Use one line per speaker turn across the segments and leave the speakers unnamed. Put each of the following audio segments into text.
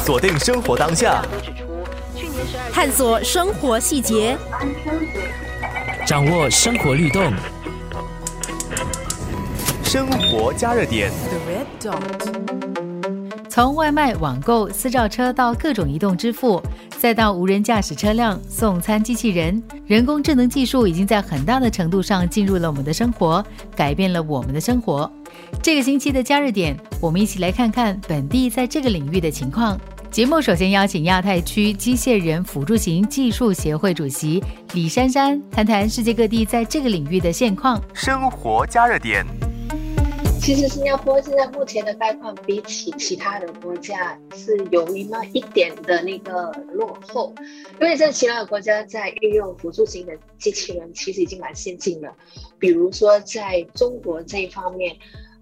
锁定生活当下，
探索生活细节，
掌握生活律动，
生活加热点。
从外卖、网购、私照车到各种移动支付，再到无人驾驶车辆、送餐机器人，人工智能技术已经在很大的程度上进入了我们的生活，改变了我们的生活。这个星期的加热点，我们一起来看看本地在这个领域的情况。节目首先邀请亚太区机械人辅助型技术协会主席李珊珊谈谈世界各地在这个领域的现况。
生活加热点。
其实新加坡现在目前的概况比起其他的国家是有那么一点的那个落后，因为在其他的国家在运用辅助型的机器人其实已经蛮先进了，比如说在中国这一方面。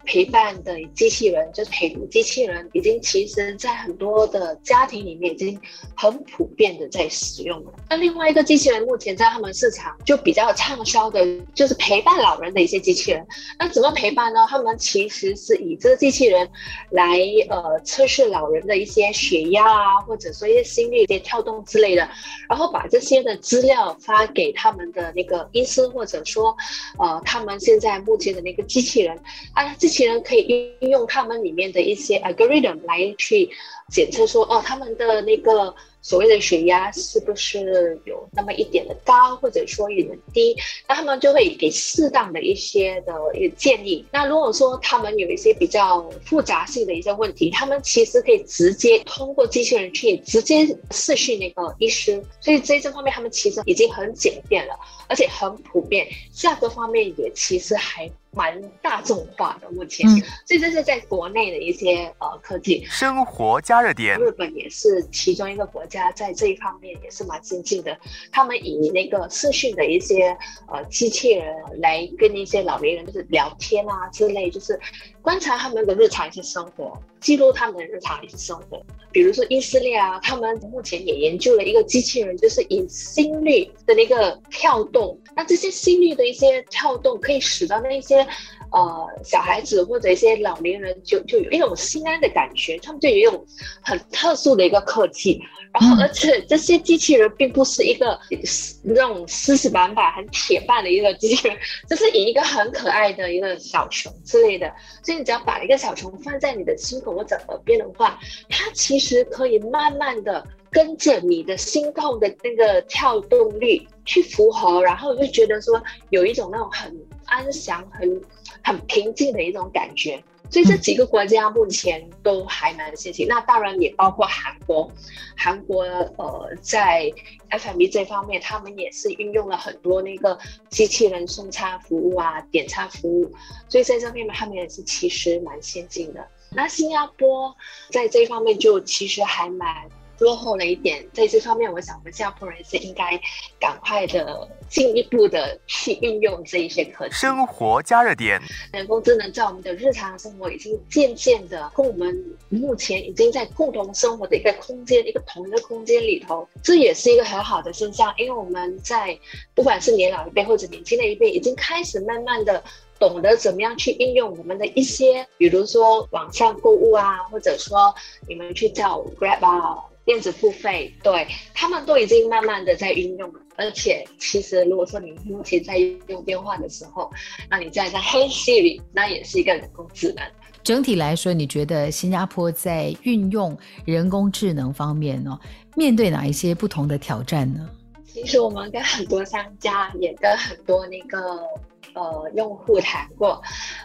陪伴的机器人就是陪读机器人，已经其实在很多的家庭里面已经很普遍的在使用了。那另外一个机器人目前在他们市场就比较畅销的，就是陪伴老人的一些机器人。那怎么陪伴呢？他们其实是以这个机器人来呃测试老人的一些血压啊，或者说一些心率、一些跳动之类的，然后把这些的资料发给他们的那个医生，或者说呃他们现在目前的那个机器人啊这。其人可以运用他们里面的一些 algorithm 来去检测说，哦，他们的那个。所谓的血压是不是有那么一点的高，或者说有点低？那他们就会给适当的一些的一个建议。那如果说他们有一些比较复杂性的一些问题，他们其实可以直接通过机器人去直接视讯那个医师。所以在这方面，他们其实已经很简便了，而且很普遍，价格方面也其实还蛮大众化的。目前，所以这是在国内的一些呃科技
生活加热点。
日本也是其中一个国家。在这一方面也是蛮先进的，他们以那个视讯的一些呃机器人来跟一些老年人就是聊天啊之类，就是观察他们的日常一些生活，记录他们的日常一些生活。比如说以色列啊，他们目前也研究了一个机器人，就是以心率的那个跳动，那这些心率的一些跳动可以使到那些。呃，小孩子或者一些老年人就就有一种心安的感觉，他们就有一种很特殊的一个科技。然后，而且这些机器人并不是一个那种死死板板、很铁板的一个机器人，就是以一个很可爱的一个小熊之类的。所以，你只要把一个小熊放在你的心口或者耳边的话，它其其实可以慢慢的跟着你的心动的那个跳动率去符合，然后就觉得说有一种那种很安详、很。很平静的一种感觉，所以这几个国家目前都还蛮先进。那当然也包括韩国，韩国呃在 F M B 这方面，他们也是运用了很多那个机器人送餐服务啊、点餐服务，所以在这方面他们也是其实蛮先进的。那新加坡在这方面就其实还蛮。落后了一点，在这方面，我想我们新加坡人是应该赶快的、进一步的去运用这一些科技。
生活加热点，
人工智能在我们的日常生活已经渐渐的跟我们目前已经在共同生活的一个空间、一个同一个空间里头，这也是一个很好的现象，因为我们在不管是年老一辈或者年轻的一辈，已经开始慢慢的懂得怎么样去应用我们的一些，比如说网上购物啊，或者说你们去叫 Grab 啊。电子付费，对他们都已经慢慢的在运用了。而且，其实如果说你目前在用电话的时候，那你在在 Hey Siri，那也是一个人工智能。
整体来说，你觉得新加坡在运用人工智能方面呢，面对哪一些不同的挑战呢？
其实我们跟很多商家，也跟很多那个呃用户谈过，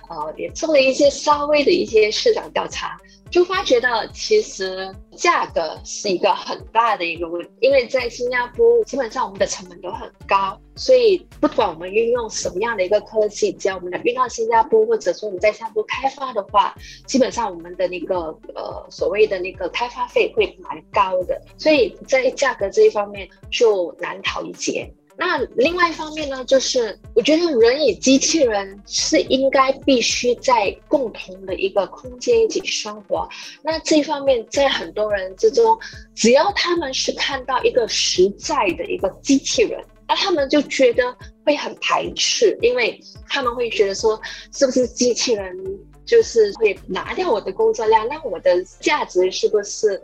呃，也做了一些稍微的一些市场调查。就发觉到，其实价格是一个很大的一个问题，因为在新加坡，基本上我们的成本都很高，所以不管我们运用什么样的一个科技，只要我们能运到新加坡，或者说我们在新加坡开发的话，基本上我们的那个呃所谓的那个开发费会蛮高的，所以在价格这一方面就难逃一劫。那另外一方面呢，就是我觉得人与机器人是应该必须在共同的一个空间一起生活。那这一方面，在很多人之中，只要他们是看到一个实在的一个机器人，那他们就觉得会很排斥，因为他们会觉得说，是不是机器人就是会拿掉我的工作量，那我的价值是不是？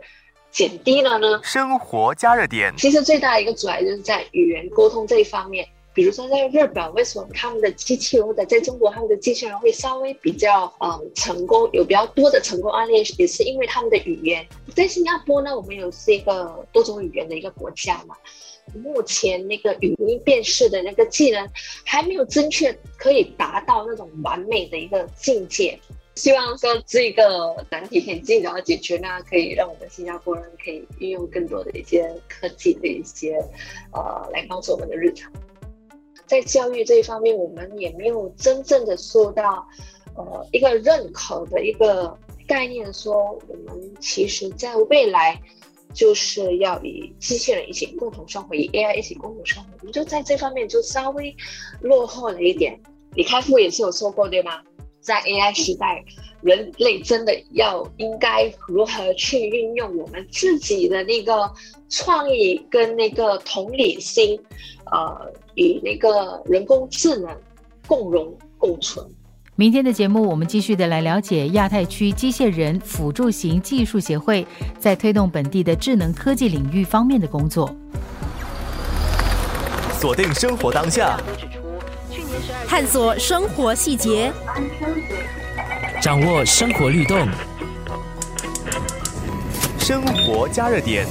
减低了呢？
生活加热点，
其实最大的一个阻碍就是在语言沟通这一方面。比如说在日本，为什么他们的机器人或者在中国他们的机器人会稍微比较嗯成功，有比较多的成功案例，也是因为他们的语言。在新加坡呢，我们有是一个多种语言的一个国家嘛，目前那个语音辨识的那个技能还没有正确可以达到那种完美的一个境界。希望说这个难题可以尽早解决呢，可以让我们新加坡人可以运用更多的一些科技的一些呃来帮助我们的日常。在教育这一方面，我们也没有真正的受到呃一个认可的一个概念，说我们其实在未来就是要与机器人一起共同生活，与 AI 一起共同生活。我们就在这方面就稍微落后了一点。李开复也是有说过，对吗？在 AI 时代，人类真的要应该如何去运用我们自己的那个创意跟那个同理心，呃，与那个人工智能共荣共存。
明天的节目，我们继续的来了解亚太区机械人辅助型技术协会在推动本地的智能科技领域方面的工作。
锁定生活当下。
探索生活细节，
掌握生活律动，
生活加热点。